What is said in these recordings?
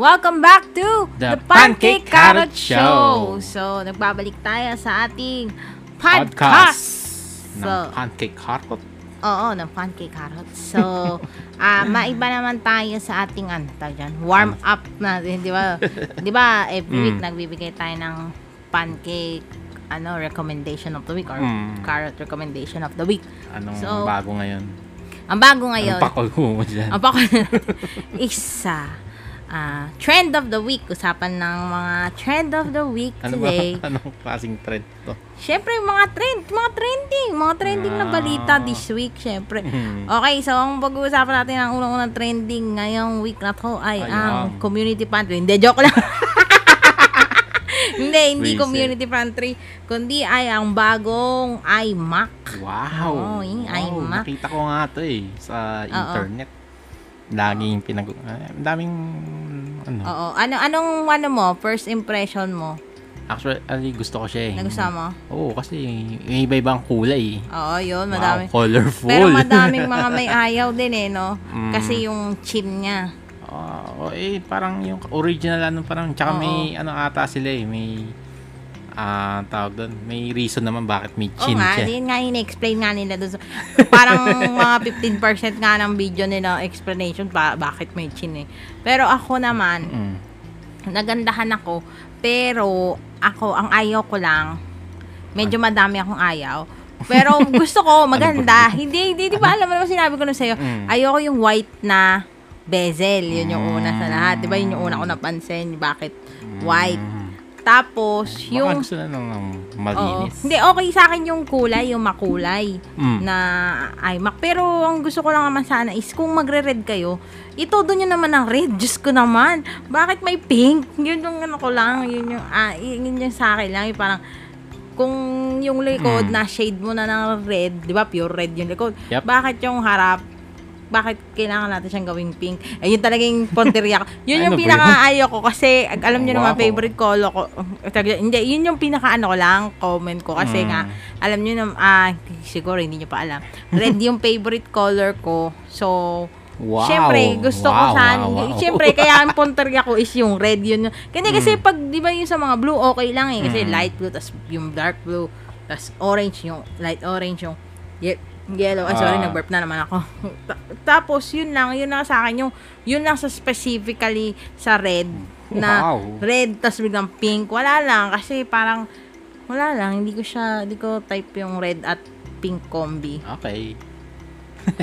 Welcome back to The Pancake Pancake Carrot Carrot Show. Show. So, nagbabalik tayo sa ating podcast. ng So, Pancake Carrot. oo, ng Pancake Carrot. So, ah maiba naman tayo sa ating ano, dyan, warm up natin, di ba? di ba, every week Mm. nagbibigay tayo ng pancake ano, recommendation of the week or Mm. carrot recommendation of the week. Anong So, bago ngayon? Ang bago ngayon, Anong pakol mo dyan? Ang pako isa ah, trend of the week. Usapan ng mga trend of the week ano ba? today. Anong klaseng trend to? Siyempre, mga trend, mga trending, mga trending na balita Ah. this week, siyempre. Hmm. Okay, so ang pag-uusapan natin ang unang-unang trending ngayong week na to ay Ayan. ang community pantry. Hindi, joke lang. hindi, hindi Wisit. community pantry, kundi ay ang bagong iMac. Wow! Oo, yung Wow, iMac. Nakita ko nga to eh, sa Oo. internet. Laging pinag... ah, Ang daming... Ano? Oo, ano, anong ano mo, first impression mo? Actually, gusto ko siya eh. Nagustuhan mo? Oo, kasi may iba-ibang kulay eh. Oo, yun, madami. Wow, colorful. Pero madaming mga may ayaw din eh, no? Mm. Kasi yung chin niya. Oo, eh, parang yung original ano, parang, tsaka Oo. may, ano ata sila eh, may, ah, tawag doon, may reason naman bakit may Oo chin nga, siya. din nga in-explain nga nila doon. sa- parang mga 15% nga ng video nila explanation pa bakit may chin eh. Pero ako naman, Mm. nagandahan ako, pero ako, ang ayaw ko lang, medyo madami akong ayaw. Pero gusto ko, maganda. hindi, hindi, di ba alam mo naman sinabi ko na sa'yo, Mm. ayoko yung white na bezel. Yun yung una sa Mm. lahat. Di ba yun yung una ko napansin, bakit white. Tapos, Baka yung... gusto na ng ng Oo. malinis. Hindi, okay sa akin yung kulay, yung makulay Mm. na iMac. Pero ang gusto ko lang naman sana is kung magre-red kayo, itodo nyo naman ng red. Diyos ko naman. Bakit may pink? Yun yung ano ko lang. Yun yung, ah, yun yung sa akin lang. Yung parang, kung yung likod Mm. na shade mo na ng red, di ba pure red yung likod. Yep. Bakit yung harap, bakit kailangan natin siyang gawing pink? Ayun talaga yung ponteriya ko. Yun yung Ano pinaka-ayaw ko kasi ag- alam nyo naman Wow. favorite color ko. Hindi, yun yung pinaka-ano ko lang, comment ko. Kasi Mm. nga, alam nyo naman, ah, siguro hindi nyo pa alam. Red yung favorite color ko. So, Wow. Siyempre, gusto ko Wow, sana. wow, wow. Siyempre, kaya ang ponterya ko is yung red yun. Kasi, kasi Mm. pag, di ba yung sa mga blue, okay lang eh. Kasi Mm. light blue, tas yung dark blue, tas orange, yung light orange, yung ye- yellow. Ay, sorry, Ah. nag-burp na naman ako. Ta- Tapos, yun lang, yun lang sa akin, yung, yun lang sa specifically sa red, na Wow. red, tas biglang pink. Wala lang, kasi parang, wala lang, hindi ko siya, hindi ko type yung red at pink combi. Okay.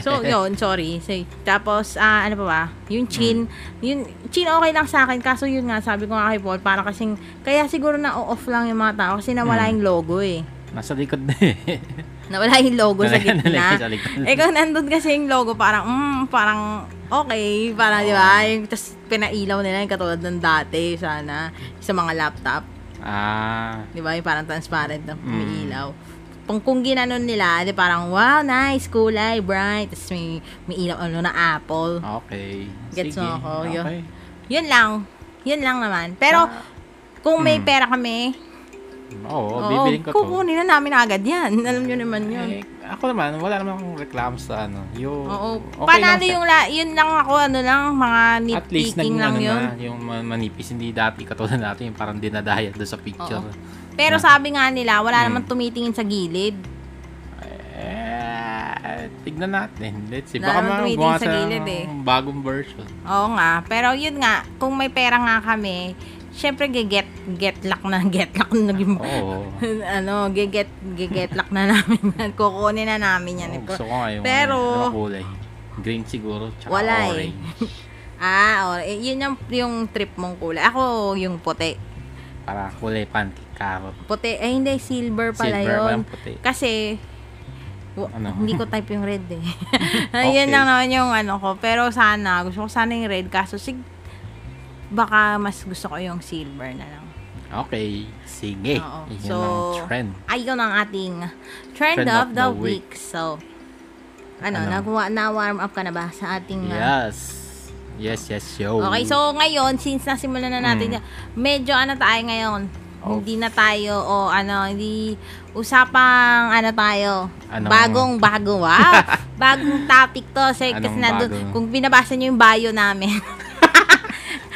So, yun, sorry. So, tapos, ah, ano pa ba? Yung chin, yun, chin okay lang sa akin. Kaso yun nga, sabi ko nga kay Paul, para kasing, kaya siguro na off lang yung mga tao kasi nawala Mm. yung logo eh. Nasa likod na eh. Nawala yung logo sa gitna. Eh, kung nandun kasi yung logo, parang, mm, parang, okay, parang, di ba? Yung, tas, pinailaw nila yung katulad ng dati, sana, sa mga laptop. Ah. Di ba? Yung parang transparent na Mm. umiilaw. Kung, kung ginanon nila, di parang, wow, nice, kulay, bright. Tapos may, may ilaw, ano, na apple. Okay. Gets Sige. mo ako, yun. Okay. Yun lang. Yun lang naman. Pero, kung may Mm. pera kami, Oo, oo, bibiling ko to. kukunin na namin agad yan. Alam nyo naman yun. Eh, ako naman, wala naman akong reklamo sa ano. Yung, Oo. okay Panalo lang siya. yung, la, yun lang ako, ano lang, mga At least nitpicking naging lang ano yun. na, yung ma- manipis, hindi dati katulad natin, yung parang dinadaya doon sa picture. Oo. Pero sabi nga nila, wala Mm. naman tumitingin sa gilid. Eh, tignan natin. Let's see. Wala Baka naman mga tumitingin gumawa sa sa gilid eh. bagong version. Oo nga. Pero yun nga, kung may pera nga kami, syempre get get luck na get luck na naging Oo. ano, get get luck na namin. Kukunin na namin yan. Oo, gusto ko nga yung Pero- ano, kulay. Green siguro, tsaka Wala eh. orange. Ah, or, eh, yun yung, yung trip mong kulay. Ako, yung puti. Para kulay pancake carrot. Puti, eh hindi, silver pala Silver yun. puti. Kasi, wa- Ano? hindi ko type yung red eh. Okay. Yun lang naman yung ano ko. Pero sana, gusto ko sana yung red. Kaso, sig baka mas gusto ko yung silver na lang. Okay. Sige. Oo. Yun So, ang trend. Ayun ang ating trend, Trend of, of the, the week. So, ano, Ano? nagwa- na-warm up ka na ba sa ating... uh, Yes. Yes, yes, yo. Okay, so ngayon, since nasimulan na natin, Mm. medyo ano tayo ngayon, Oh. hindi na tayo, o ano, hindi, usapang ano tayo, Ano? bagong bago, wow, bagong topic to, kasi, kasi Anong nandun, bago? kung binabasa nyo yung bio namin,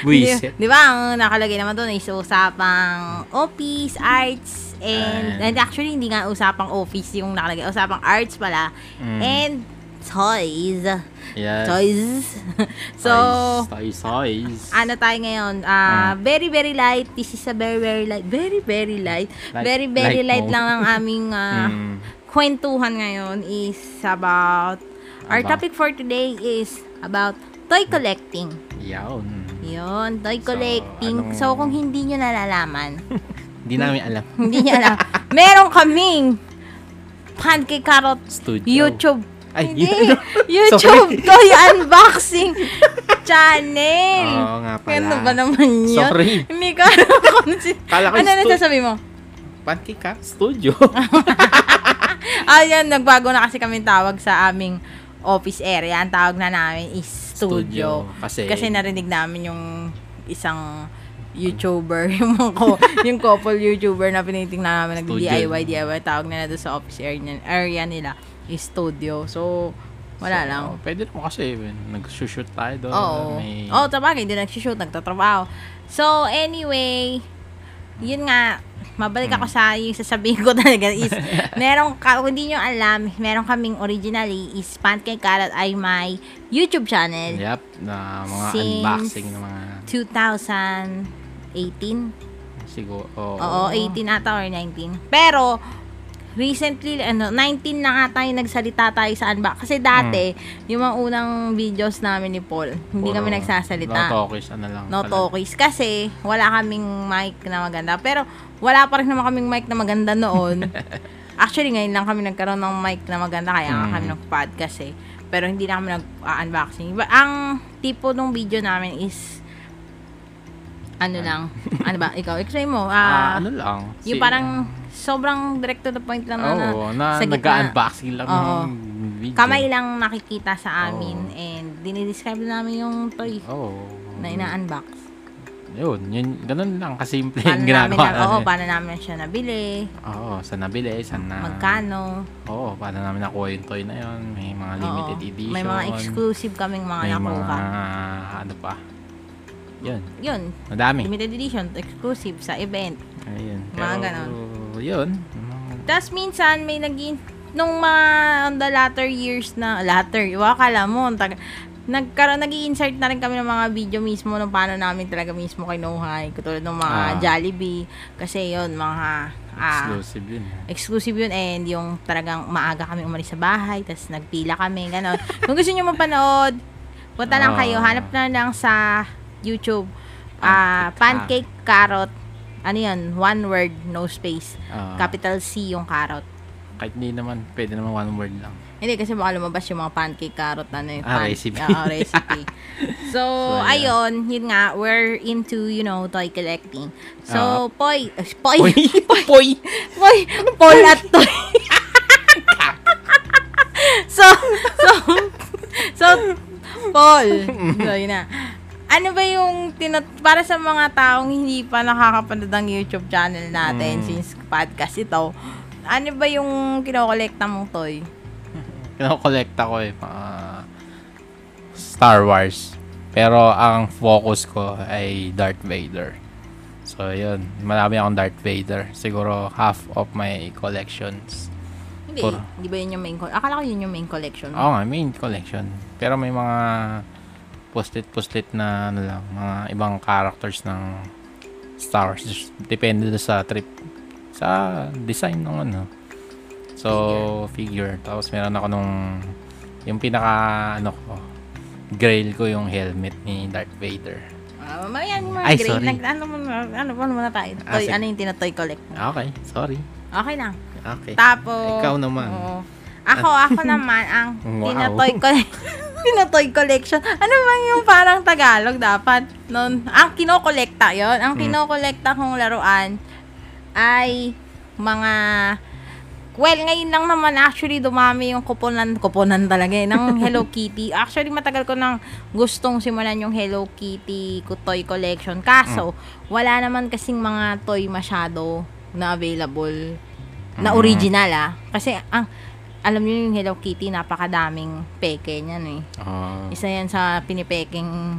Buisit. Di, di ba, ang nakalagay naman doon is usapang office, arts, and, And- and actually, hindi nga usapang office yung nakalagay. Usapang arts pala. Mm. And toys. Yes. Toys. so, Toys, toys. ano tayo ngayon? Ah, very, very light. This is a very, very light. Very, very light. Light- very, very light, light lang ang aming ah, Mm. kwentuhan ngayon is about, our About? topic for today is about toy collecting. Yawn. Yun, toy So, collecting. anong- So, kung hindi nyo nalalaman, Hindi namin alam. hindi nyo alam, meron kaming pancake carrot Studio. YouTube. Ay, hindi, yun. YouTube Sorry. toy unboxing channel. Oo nga pala. Ano ba naman yun? Sorry. Hindi ko alam kung si... Kala ko Ano na stu- sasabi mo? Pancake Cat Studio. Ayan, nagbago na kasi kami tawag sa aming office area. Ang tawag na namin is studio. Kasi, Kasi narinig namin yung isang YouTuber, yung mga ko, yung couple YouTuber na pinitingnan namin nag-DIY, DIY, tawag nila doon sa office area, area nila is studio. So, wala so, lang. Pwede naman kasi, nag-shoot tayo doon. Oo. May, Oo, tabagay, hindi nagsushoot, nagtatrabaho. So, anyway, yun nga, mabalik ako sa yung sasabihin ko talaga is, meron ka, kung hindi nyo alam, meron kaming originally is Pancake Carrot ay may YouTube channel. Yep, na mga Since- unboxing ng mga 2018. siguro. Oo, Oo, 18 ata or 19. Pero, recently, ano, 19 na ata yung nagsalita tayo sa unbox. Kasi dati, yung mga unang videos namin ni Paul, hindi kami nagsasalita. No talkies, ano lang. No pala. talkies. Kasi, wala kaming mic na maganda. Pero, wala pa rin naman kaming mic na maganda noon. Actually, ngayon lang kami nagkaroon ng mic na maganda. Kaya nga Mm. kami nag-podcast eh. Pero hindi na kami nag-unboxing. ang tipo ng video namin is, ano lang, ano ba, ikaw, explain mo. Ah, Ah, ano lang. yung parang, sobrang direct to the point lang na, Oo, na, sa gitna. nag-unboxing lang Oo. ng video. kamay lang nakikita sa amin. Oo. And, dinidescribe namin yung toy Oo. na ina-unbox. Yun, yun, ganun lang kasimple Paano yung namin, ginagawa na, oo, namin. paano namin siya nabili, Oo, sa nabili, sa na... magkano. Oo, paano namin nakuha yung toy na yun. May mga limited Oo. edition. May mga exclusive kaming mga May nakuha. mga, ano pa. Yun, Yun, madami. limited edition, exclusive sa event. Ayun. Mga Pero, ganon. Yun. Tapos minsan may naging nung mga on the latter years na latter, iwa kala mo, taga, nagkaroon nag insert na rin kami ng mga video mismo nung paano namin talaga mismo kinuhay katulad ng mga Ah. Jollibee kasi yon mga ah, Exclusive yun. exclusive yun and yung talagang maaga kami umalis sa bahay tapos nagpila kami ganon kung gusto nyo mapanood punta lang Ah. kayo hanap na lang sa YouTube ah Pancake pancake carrot ano yun one word no space Ah, capital C yung carrot kahit hindi naman, pwede naman one word lang. hindi kasi baka lumabas yung mga pancake carrot ano yung Ah, recipe. Oo, recipe. So, So, ayun, yun nga, we're into, you know, toy collecting. So, Ah. Poy, eh, Poy, Poy! Poy! Poy, Paul at Toy. so, so, so, Paul, so, yun na. Ano ba yung tinat para sa mga taong hindi pa nakakapanood ng YouTube channel natin Mm. since podcast ito, ano ba yung kinokolekta mong toy? Kinokolekta ko eh, mga Star Wars. Pero ang focus ko ay Darth Vader. So, yun. Marami akong Darth Vader. Siguro half of my collections. Hindi, Puro. hindi ba yun yung main collection? Akala ko yun yung main collection. Oo nga, main collection. Pero may mga puslit-puslit na ano lang, mga ibang characters ng Star Wars. Just Depende sa trip. Sa design ng ano. So, figure. Tapos meron ako nung yung pinaka ano ko, grail ko yung helmet ni Darth Vader. Ah, mamaya mga Ay, grade. sorry. Nag, ano, ano, ano muna tayo? Ah, Toy, ano yung tinatoy collect mo? Okay, sorry. Okay lang. Okay. Tapos, Ikaw naman. oo. Ako, ako naman, ang Wow. tinatoy collect. tinatoy collection. Ano bang yung parang Tagalog dapat? Nun, ang kinokolekta yon Ang Hmm. kinokolekta kong laruan ay mga Well, ngayon lang naman actually dumami yung kuponan, kuponan talaga eh, ng Hello Kitty. Actually, matagal ko nang gustong simulan yung Hello Kitty toy collection. Kaso, wala naman kasing mga toy masyado na available na Mm. original ah. Kasi, ang, alam niyo yung Hello Kitty, napakadaming peke niyan eh. Ah, Isa yan sa pinipeking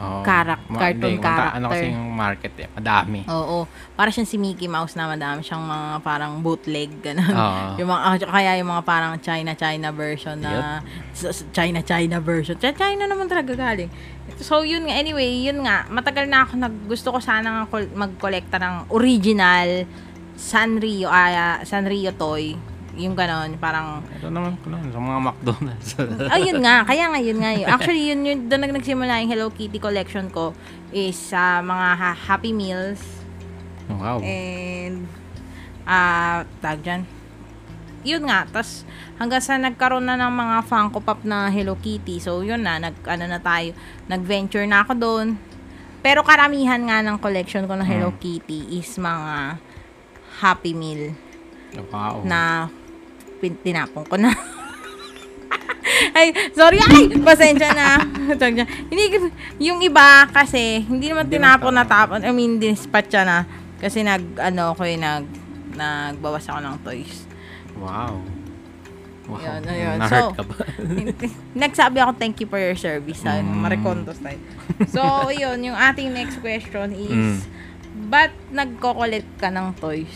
Oo. Karak- Ma- cartoon hindi, mata- Ano character. kasi yung market eh. Madami. Oo. Para siyang si Mickey Mouse na madami siyang mga parang bootleg, ganun. Oo. yung mga, ah, kaya yung mga parang China-China version na s- China-China version. Ch- China naman talaga galing. So, yun nga. Anyway, yun nga. Matagal na ako nag, gusto ko sana mag-collecta ng original Sanrio, ah, Sanrio toy. Yung ganon, parang Ito naman ko lang, sa mga McDonald's. Ayun nga, kaya nga yun nga yun. Actually, yun yun, doon nag nagsimula yung Hello Kitty collection ko is sa mga ha- Happy Meals wow. and ah tag dyan. Yun nga, tas hanggang sa nagkaroon na ng mga Funko Pop na Hello Kitty. So, yun na, nag, ano na tayo, nag-venture na ako doon. Pero karamihan nga ng collection ko ng Hello Hmm. Kitty is mga Happy Meal wow. na tinapon ko na. ay, sorry, ay, pasensya na. Hindi, yung iba kasi, hindi naman tinapon na tapon. I mean, dispatch siya na. Kasi nag, ano, ko yung nag, nagbawas ako ng toys. Wow. Wow. Yun. Na-hurt So, ka ba? Nagsabi ako, thank you for your service. Sabi, Mm. Maricondos tayo. So, yun, yung ating next question is, Mm. ba't nagko-collect ka ng toys?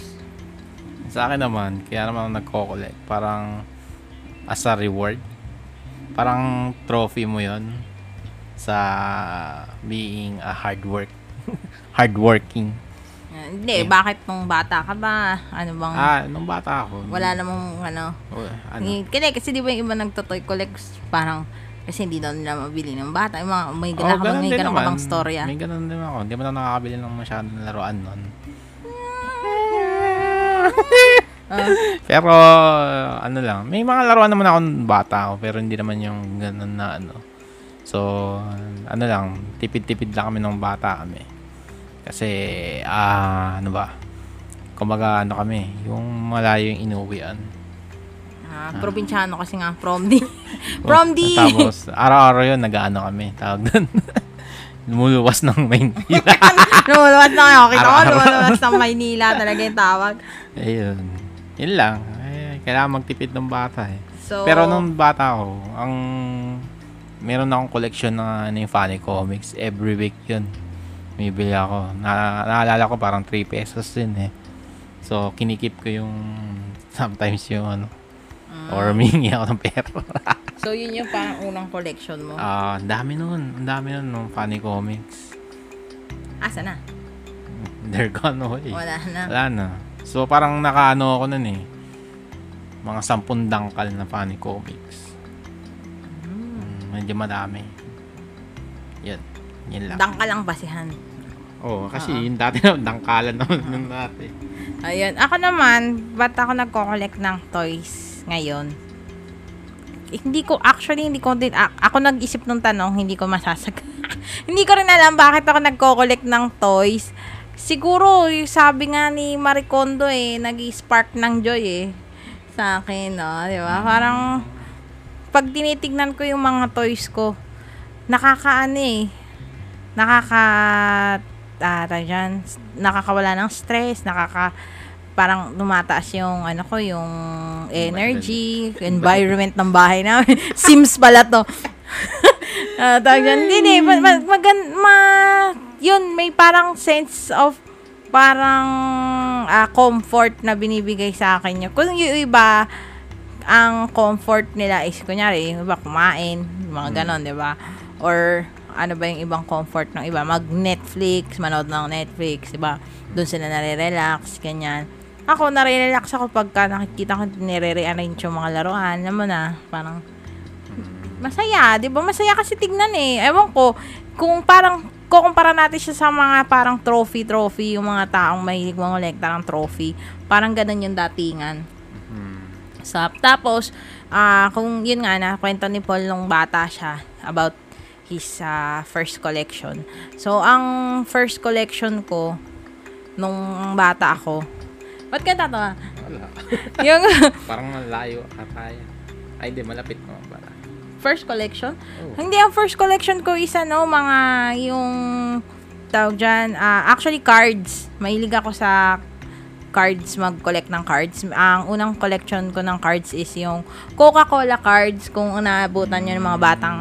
Sa akin naman, kaya naman nagko-collect. Parang as a reward. Parang trophy mo yon sa being a hard work. hardworking. Uh, hindi, Yeah. bakit nung bata ka ba? Ano bang, Ah, nung bata ako. wala namang, ano, Oh, ano? Ano? kasi di ba yung iba nagtotoy collects, parang, kasi hindi daw nila mabili ng bata. Yung mga, may Oh, gana ka bang, may gana ka bang storya? May ganun din ako. Hindi mo na nakakabili ng masyadong laruan nun. Ah, Pero, ano lang, may mga laruan naman ako bata ako, pero hindi naman yung ganun na ano. So, ano lang, tipid-tipid lang kami nung bata kami. Kasi, ah, ano ba, kumbaga ano kami, yung malayo yung inuwian. ah, probinsyano kasi nga, from D. from D! Tapos, araw-araw yun, nag-ano kami, tawag doon. Lumuluwas ng Maynila. lumuluwas na kayo. Kita ko, Araw-araw. lumuluwas ng Maynila talaga yung tawag. Ayun. Yun lang. Eh, kailangan magtipid ng bata eh. So, Pero nung bata ako, ang meron akong collection ng ano yung funny comics. Every week yun. May bili ako. Na, naalala ko parang 3 pesos din eh. So, kinikip ko yung sometimes yung ano. Or humingi ako ng pera. so, yun yung parang unang collection mo. Ah, ang dami nun. Ang dami nun nung funny comics. Asa na? They're gone away. Wala na. Wala na. So, parang nakaano ako nun eh. Mga sampung dangkal na funny comics. Mm, medyo madami. Yan. Yan lang. Dangka lang basihan. Oo, kasi Oo. yung dati na, dangkalan naman nun natin. Ayun. Ako naman, ba't ako nagko-collect ng toys ngayon? Hindi ko, actually, hindi ko din, ako nag-isip ng tanong, hindi ko masasag. hindi ko rin alam bakit ako nagko-collect ng toys. Siguro, yung sabi nga ni Maricondo eh, nag-spark ng joy eh. Sa akin, no? Di ba? Parang, pag tinitignan ko yung mga toys ko, nakakaano eh, nakaka, ah, dyan, nakakawala ng stress, nakaka, parang lumataas yung, ano ko, yung energy, environment ng bahay namin. Sims pala to. Ah, tawag dyan, hindi, hindi, ma, ma, magan- ma- yun, may parang sense of, parang, ah, comfort na binibigay sa akin yun. Kung yung iba, ang comfort nila is, kunyari, yung iba kumain, mga ganon, di ba? Or, ano ba yung ibang comfort ng iba? Mag-Netflix, manood ng Netflix, di ba? Doon sila nare-relax, ganyan. Ako, nare-relax ako pagka nakikita ko nire-rearrange yung mga laruan. Alam mo na, parang, masaya, di ba? Masaya kasi tignan eh. Ewan ko, kung parang, kukumpara natin siya sa mga parang trophy-trophy, yung mga taong mahilig mangolekta ng trophy. Parang ganun yung datingan. Hmm. Sa, tapos, ah kung yun nga na, kwento ni Paul nung bata siya about his ah, first collection. So, ang first collection ko, nung bata ako, ba't ka tatawa? Wala. yung Parang malayo ata yan. Ay, di, malapit mo. Para. first collection? Oh. Hindi, ang first collection ko is ano, mga yung tawag dyan, ah, actually cards. Mahilig ako sa cards, mag-collect ng cards. Ang unang collection ko ng cards is yung Coca-Cola cards kung naabutan nyo ng mga batang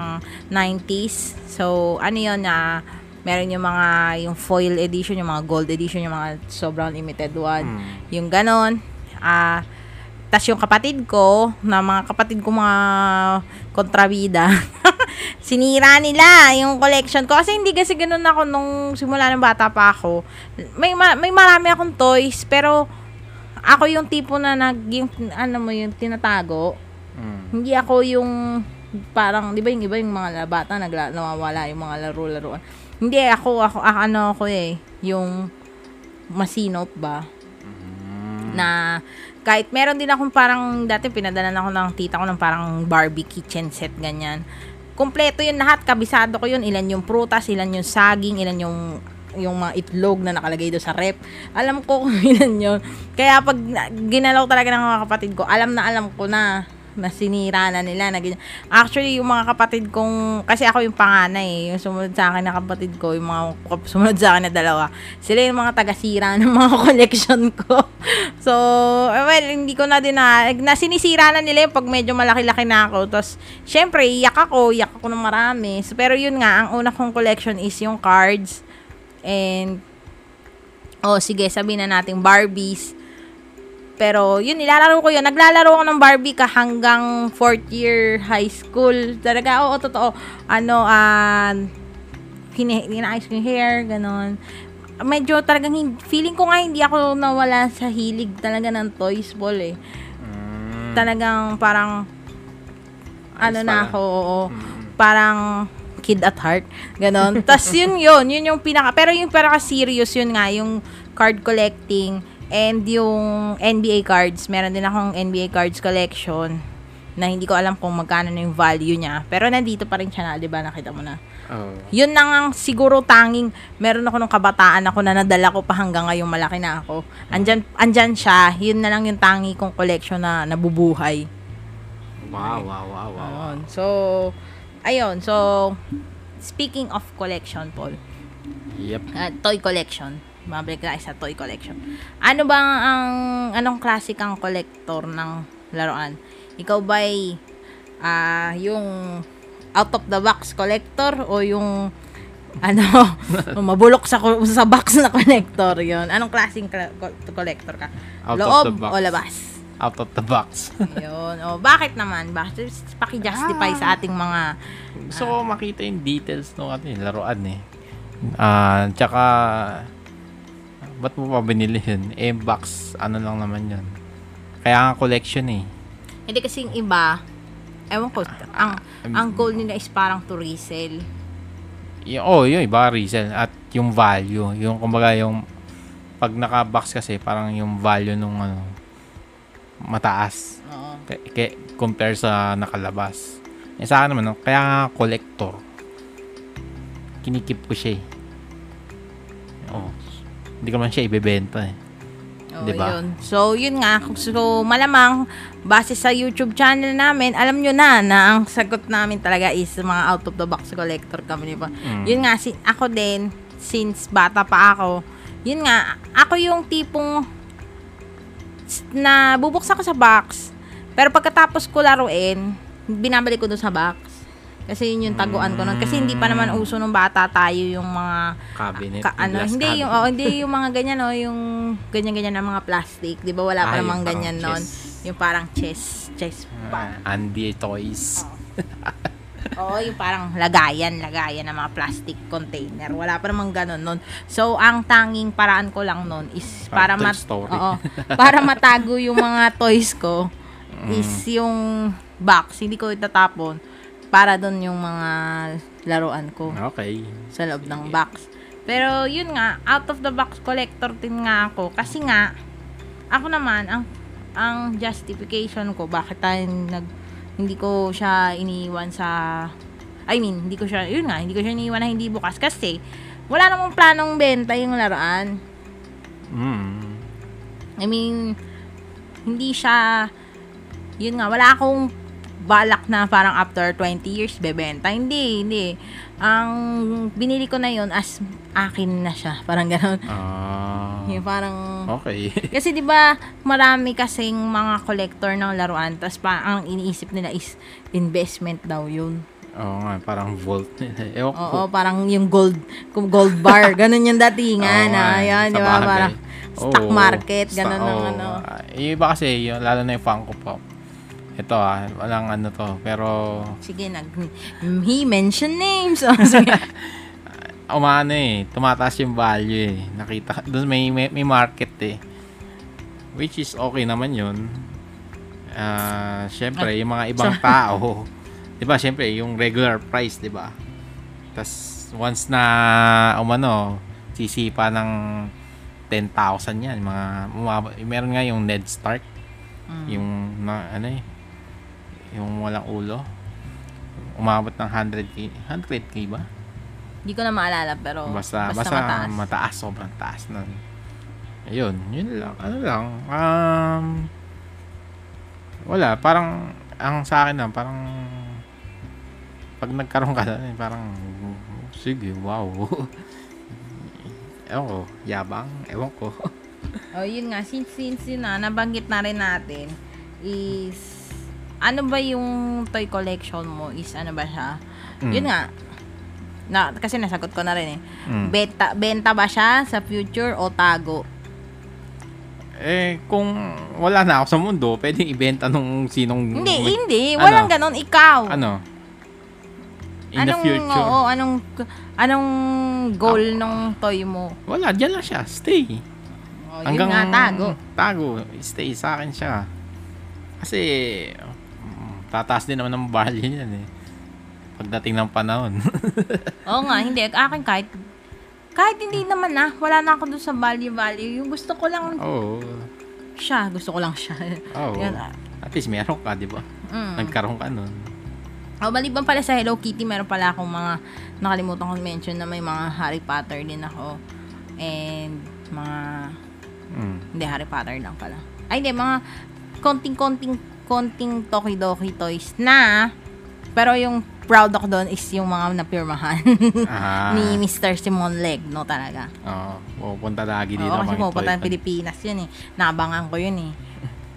90s. So, ano yun na meron yung mga yung foil edition, yung mga gold edition, yung mga sobrang limited one. Mm. Yung ganon. Ah, tas yung kapatid ko, na mga kapatid ko mga kontrabida, sinira nila yung collection ko. Kasi hindi kasi ganun ako nung simula ng bata pa ako. May, ma- may marami akong toys, pero ako yung tipo na nag, yung, ano mo yung tinatago. Mm. Hindi ako yung parang, di ba yung iba yung mga bata nagla, nawawala yung mga laro-laruan. Hindi, ako, ako, ah, ano ako eh, yung masinop ba? Mm. na kahit meron din akong parang dati pinadala ako ng tita ko ng parang Barbie kitchen set ganyan. Kompleto yun lahat, kabisado ko yun. Ilan yung prutas, ilan yung saging, ilan yung yung mga itlog na nakalagay doon sa rep. Alam ko kung ilan yun. Kaya pag na- ginalaw talaga ng mga kapatid ko, alam na alam ko na na sinira na nila na ganyan. Actually, yung mga kapatid kong, kasi ako yung panganay, yung sumunod sa akin na kapatid ko, yung mga sumunod sa akin na dalawa, sila yung mga taga-sira ng mga collection ko. so, eh, well, hindi ko na din na, na sinisira na nila yung pag medyo malaki-laki na ako. Tapos, syempre, iyak ako, iyak ako ng marami. So, pero yun nga, ang una kong collection is yung cards. And, oh, sige, sabihin na natin Barbies. Pero, yun, nilalaro ko yun. Naglalaro ako ng Barbie ka hanggang fourth year high school. Talaga, oo, totoo. Ano, ah, hini- hinaayos ko yung hair, ganon. Medyo talagang, feeling ko nga hindi ako nawala sa hilig talaga ng toys ball eh. Mm. Talagang parang, ano Ayos na pala. ako, oo. Mm. Parang, kid at heart. Ganon. Tapos yun yun, yun yung pinaka, pero yung pinaka serious yun nga, yung card collecting and yung NBA cards. Meron din akong NBA cards collection na hindi ko alam kung magkano na yung value niya. Pero nandito pa rin siya na, di ba? Nakita mo na. Oh. Yun na nga siguro tanging meron ako nung kabataan ako na nadala ko pa hanggang ngayong malaki na ako. Andyan, andyan siya. Yun na lang yung tangi kong collection na nabubuhay. Wow, wow, wow, wow. Ayun. So, ayun. So, speaking of collection, Paul. Yep. ah, toy collection. Mabalik tayo sa toy collection. Ano ba ang, anong klase kang collector ng laruan? Ikaw ba'y ah yung out of the box collector o yung ano, mabulok sa sa box na collector yon Anong klaseng collector ka? Out of Loob the box. o labas? Out of the box. Yun. O, bakit naman? Bakit? Paki-justify sa ating mga... Gusto ko makita yung details ng ano, eh, laruan eh. Ah, tsaka ba't mo pa binili yun? Eh, box, ano lang naman yun. Kaya nga collection eh. Hindi kasi yung iba, ewan ko, ang, ang goal nila is parang to resell. Y- oh, yun, iba resell. At yung value, yung kumbaga yung pag naka-box kasi parang yung value nung ano mataas Oo. K- k- compare sa nakalabas. Eh, sa akin naman, no, kaya nga collector. Kinikip ko siya eh. Oh. Hindi ko man siya ibebenta eh. Oo, Diba? yun. So, yun nga. So, malamang, base sa YouTube channel namin, alam nyo na na ang sagot namin talaga is mga out of the box collector kami. Diba? Mm. Yun nga, si, ako din, since bata pa ako, yun nga, ako yung tipong na bubuksan ko sa box, pero pagkatapos ko laruin, binabalik ko dun sa box. Kasi yun yung taguan ko nun. Kasi hindi pa naman uso nung bata tayo yung mga Cabinet. ka, ano, hindi cabinet. yung oh, hindi yung mga ganyan no, yung ganyan-ganyan na mga plastic, 'di ba? Wala pa Ah, namang ganyan noon. Yung parang chess, chess pa. Ah, Andy Toys. Oo, yung parang lagayan, lagayan ng mga plastic container. Wala pa namang ganun nun. So, ang tanging paraan ko lang nun is para mat. Oo, para matago yung mga toys ko is Mm. yung box, hindi ko itatapon para doon yung mga laruan ko Okay. sa loob ng box. Pero yun nga, out of the box collector din nga ako kasi nga ako naman ang ang justification ko bakit tayo nag hindi ko siya iniwan sa I mean, hindi ko siya, yun nga, hindi ko siya iniwan na hindi bukas kasi wala namang planong benta yung laruan. Mm. I mean, hindi siya, yun nga, wala akong balak na parang after 20 years bebenta. Hindi, hindi. Ang binili ko na yon as akin na siya. Parang gano'n. Ah. Yung parang Okay. kasi 'di ba marami kasing mga collector ng laruan tapos pa ang iniisip nila is investment daw 'yun. Oo nga, parang vault. Ewan ko. Oo, parang yung gold gold bar, ganun yung datingan. Oo nga, ah, yan, 'di ba? Parang stock Oo, market, ganun ng oo. ano. Iba kasi, yung, lalo na yung Funko Pop. Ito ah, walang ano to. Pero, Sige, nag he mention names. Oh, sige. umano eh, tumataas yung value eh. Nakita, doon may, may, may market eh. Which is okay naman yun. Ah, syempre, yung mga ibang tao, 'di ba? Syempre, yung regular price, 'di ba? Tas once na umano, sisipa ng 10,000 yan, mga meron nga yung Ned Stark, Mm. yung na, ano eh, yung walang ulo. Umabot ng 100k, 100k ba? Hindi ko na maalala pero basta, basta, basta, mataas. mataas. sobrang taas nun. Ayun, yun lang. Ano lang, um, wala, parang, ang sa akin lang, parang, pag nagkaroon ka na, parang, sige, wow. ewan ko, yabang, ewan ko. Oh, yun nga, since, since yun na, nabanggit na rin natin, is, ano ba yung toy collection mo? Is, ano ba siya? Mm. Yun nga, na, kasi nasagot ko na rin eh. Mm. Benta, benta ba siya sa future o tago? Eh, kung wala na ako sa mundo, pwedeng ibenta nung sinong... Hindi, hindi. Ano? Walang ganon. Ikaw. Ano? In anong, the future. Oo, anong, anong goal nung toy mo? Wala, dyan lang siya. Stay. Oh, yun nga, tago. Tago. Stay sa akin siya. Kasi, tataas din naman ng value niyan eh. Pagdating ng panahon. Oo nga, hindi. Akin kahit, kahit hindi naman na, wala na ako dun sa value-value. Yung gusto ko lang Oo. siya. Gusto ko lang siya. Oo. Ah. At least meron ka, di ba? Mm. Nagkaroon ka nun. Oh, maliban pala sa Hello Kitty, meron pala akong mga nakalimutan ko mention na may mga Harry Potter din ako. And mga Mm. hindi Harry Potter lang pala. Ay hindi mga konting-konting konting Tokidoki toys na pero yung proud ako doon is yung mga napirmahan Ah. ni Mr. Simon Leg, no talaga. Oo. Pupunta lagi dito. Oo, kasi mga pupunta ng Pilipinas yun eh. Nabangan ko yun eh.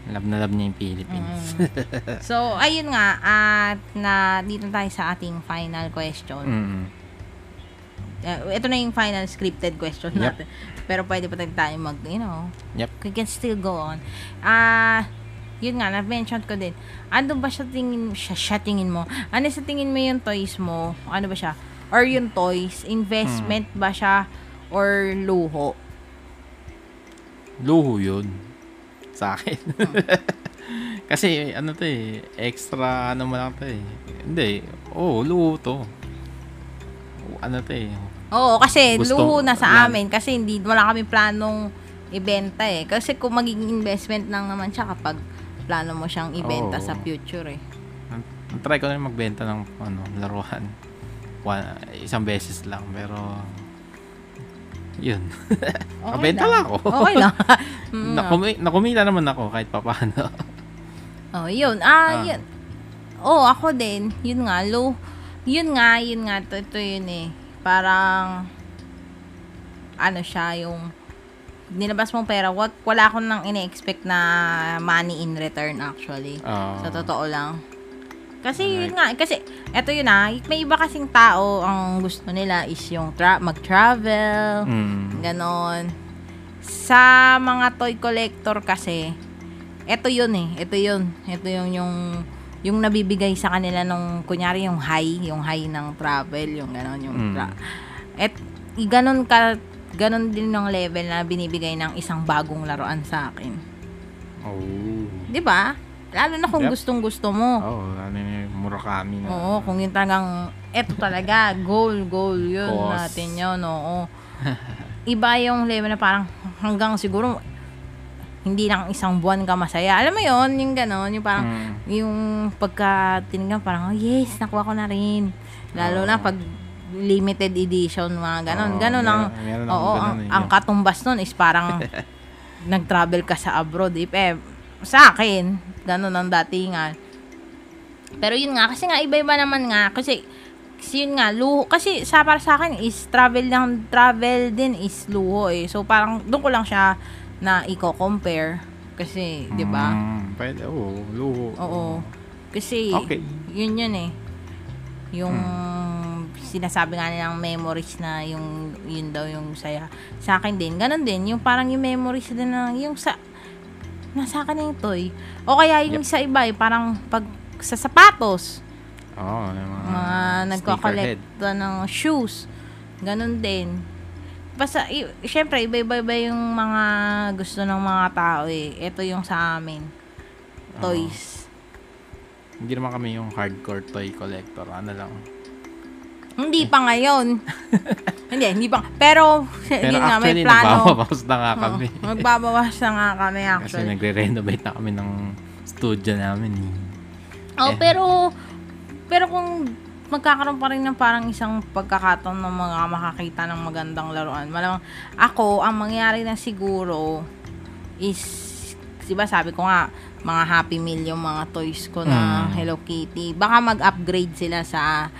Love na love niya yung Philippines. So, ayun nga, at na dito tayo sa ating final question. Mm. Uh, ito na yung final scripted question Yep. natin. Pero pwede pa tayo mag, you know, Yep. we can still go on. Ah, yun nga, na-mention ko din. Ano ba siya tingin, siya, siya tingin mo? Ano sa tingin mo yung toys mo? Ano ba siya? Or yung toys, investment Hmm. ba siya? Or luho? Luho yun. Sa akin. Hmm. Kasi ano to eh, extra ano mo lang to eh. Hindi, oh, luho to. Ano to eh. Oo, kasi Gusto- luho na sa lang. amin. Kasi hindi, wala kami planong ibenta eh. Kasi kung magiging investment lang naman siya kapag plano mo siyang ibenta Oo. sa future eh. Ang- Try ko na magbenta ng ano, laruan. One, isang beses lang, pero yun. Mabenta lang ako. Okay lang. Mm, Nakumi- nakumita naman ako kahit papaano. Oh, yun. Ah, Ah. yun. Oh, ako din. Yun nga, low. Yun nga, yun nga. Ito, ito yun eh. Parang, ano siya, yung, nilabas mong pera, wag, wala akong nang ine-expect na money in return actually. Oo. Sa totoo lang. Kasi Alright. yun nga, kasi, eto yun ah, may iba kasing tao, ang gusto nila is yung tra- mag-travel, Mm. Ganon. Sa mga toy collector kasi, eto yun eh. Ito yun. Ito yung, yung, yung nabibigay sa kanila nung, kunyari yung high, yung high ng travel, yung ganon, yung Mm. tra- Et, ganon ka, ganon din ng level na binibigay ng isang bagong laruan sa akin. Oh. 'Di ba? Lalo na kung Yep. gustong gusto mo. Oo, ano yung Murakami na. Oo, kung yun talagang, eto talaga, goal, goal, yun Cause. natin yun, oo. Iba yung level na parang hanggang siguro hindi lang isang buwan ka masaya. Alam mo yun, yung gano'n, yung parang, Mm. yung pagka tinignan, parang, oh, yes, nakuha ko na rin. Lalo na Oo. pag limited edition, mga gano'n. Oo, Gano'n ang, meron- meron akong oo, ganun ang, eh. ang katumbas nun is parang, nag-travel ka sa abroad. If, eh, sa akin, gano'n ang datingan. Pero yun nga, kasi nga, iba-iba naman nga. Kasi, kasi yun nga, luho. Kasi sa para sa akin is travel lang, travel din is luho eh. So, parang doon ko lang siya na i-compare. Kasi, di ba? Mm, pwede, oo, luho. Oo. Kasi, Okay. yun yun eh. Yung sinasabi nga nilang memories na yung yun daw yung saya. Sa akin din, ganun din. Yung parang yung memories din na yung sa nasa akin na yung toy. O kaya yung sa iba eh, parang pag sa sapatos, Oo, yung mga, mga nagko-collect ng shoes. Ganun din. Basta, i- syempre, iba-iba yung mga gusto ng mga tao eh. Ito yung sa amin. Toys. Hindi naman kami yung hardcore toy collector. Ano lang. Hindi pa ngayon. hindi, hindi pa. Pero, Pero yun nga, may actually, plano. nagbabawas na nga kami. Oo, magbabawas na nga kami Kasi actually. nagre-renovate na kami ng studio namin. eh. Oh, eh. pero, pero kung magkakaroon pa rin ng parang isang pagkakataon ng mga makakita ng magandang laruan. Malamang, ako, ang mangyari na siguro is, di ba sabi ko nga, mga Happy Meal yung mga toys ko na Mm. Hello Kitty. Baka mag-upgrade sila sa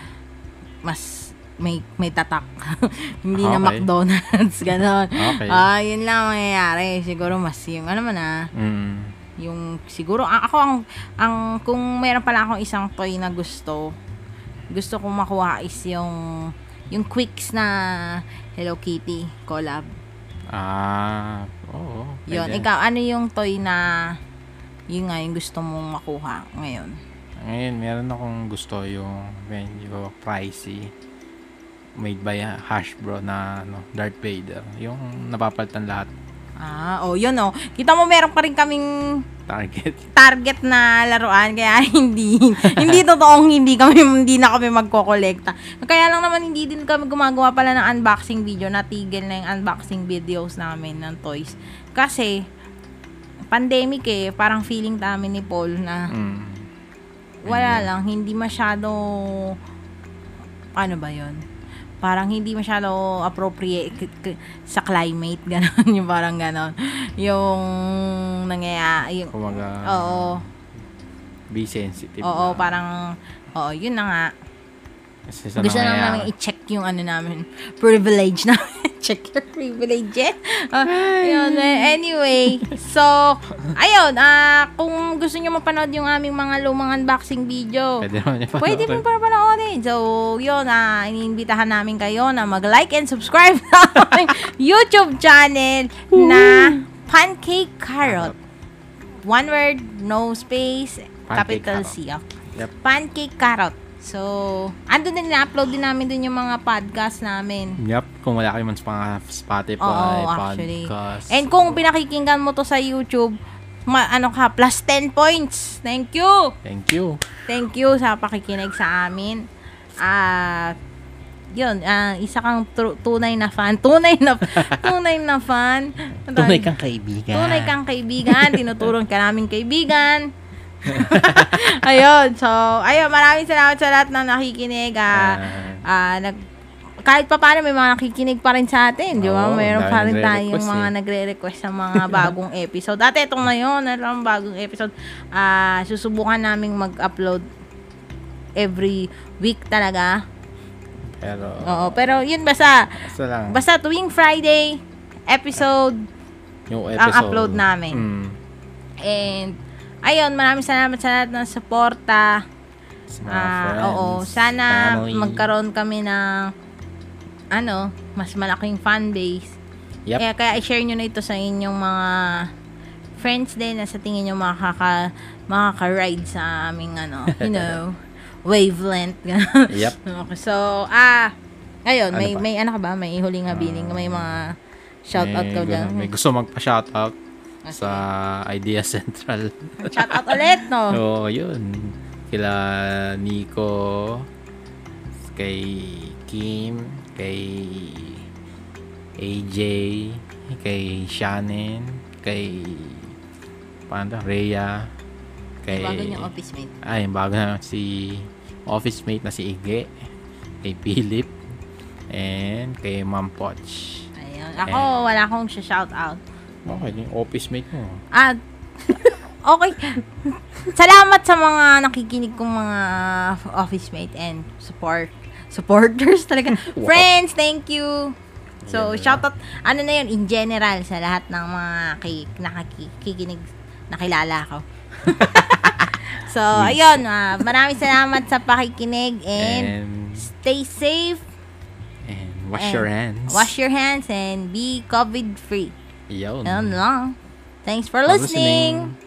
mas may may tatak. Hindi na Okay. McDonald's, gano'n. Okay. Ah, yun lang ang mangyayari. Siguro mas yung, ano man ah, Mm. yung siguro ako ang ang kung meron pala akong isang toy na gusto gusto kong makuha is yung yung Quicks na Hello Kitty collab. Ah, oo. Yun, pwede. ikaw ano yung toy na yun nga yung gusto mong makuha ngayon? Ngayon, meron akong gusto yung medyo pricey. Made by Hashbro na ano, Darth Vader. Yung napapalitan lahat. Ah, oh, yun oh. Kita mo meron pa rin kaming Target. target na laruan kaya hindi hindi totoong hindi kami hindi na kami magkokolekta. Kaya lang naman hindi din kami gumagawa pala ng unboxing video, natigil na yung unboxing videos namin ng toys. Kasi pandemic eh, parang feeling namin ni Paul na Mm. Wala lang, hindi masyado ano ba 'yon? Parang hindi masyado appropriate k- k- sa climate, gano'n, yung parang gano'n. Yung nangyayari, yung, Kumaga, oo, be sensitive. Oo, na. parang, oo, yun na nga. Kasi sa Gusto lang namin i-check yung ano namin, privilege namin. check your privilege. eh. Yun, eh, anyway, so, ayun, ah, kung gusto nyo mapanood yung aming mga lumang unboxing video, Pwede naman yung Pwede mo panoorin. para panoorin. So, yun, ah, iniimbitahan namin kayo na mag-like and subscribe sa aming YouTube channel na Pancake Carrot. One word, no space, Pancake capital Carrot. C. ah. Yep. Pancake Carrot. So, andun din na-upload din namin dun yung mga podcast namin. Yup, kung wala kayo man sa mga Spotify, Oo, actually. podcast. And kung pinakikinggan mo to sa YouTube, ma- ano ka, plus 10 points. Thank you! Thank you. Thank you sa pakikinig sa amin. At yun, ah, isa kang tru- tunay na fan. Tunay na tunay na fan. Tunay kang kaibigan. Tunay kang kaibigan. Tinuturon ka namin kaibigan. ayun. So, ayun. Maraming salamat sa lahat na nakikinig. Ah, ah, nag, kahit pa paano may mga nakikinig pa rin sa atin, di ba? Oo, Meron pa rin tayong mga eh. nagre-request sa mga bagong episode. At ito ngayon, meron bagong episode. Ah, susubukan naming mag-upload every week talaga. Pero, Oo, pero yun basta basta lang. basta tuwing Friday episode yung ang episode. upload namin. Mm, and ayun, maraming salamat sa lahat ng suporta. sa Ah, friends, oo, sana family. magkaroon kami ng ano, mas malaking fan base. Yep. Kaya, kaya i-share nyo na ito sa inyong mga friends din na sa tingin nyo makaka, makaka-ride sa aming ano, you know, wavelength. Yep. okay, so, ah, ayun, Ano may, pa? may ano ka ba? May huling habiling, may mga shoutout ka dyan. gusto- May gusto magpa-shoutout Ah, sa Idea Central. Shoutout ulit, no? Oo, yun. Kila Nico, kay Kim, kay AJ, kay Shannon, kay paano? Rhea, kay Bago niyong office mate. ay bago na si office mate na si Ige, kay Philip, and kay Ma'am Poch. Ayun. Ako, wala akong shoutout. Okay, yung office mate mo. At, Okay. Salamat sa mga nakikinig kong mga office mate and support supporters talaga. Wow. Friends, thank you. So, Yeah. shoutout, ano na yun, in general, sa lahat ng mga ki, nakakikinig, nakilala ko. so, ayun, ah, maraming salamat sa pakikinig and, And, stay safe, and wash and your hands. wash your hands, and be COVID-free. Yun. Yun lang. Thanks for For listening. listening.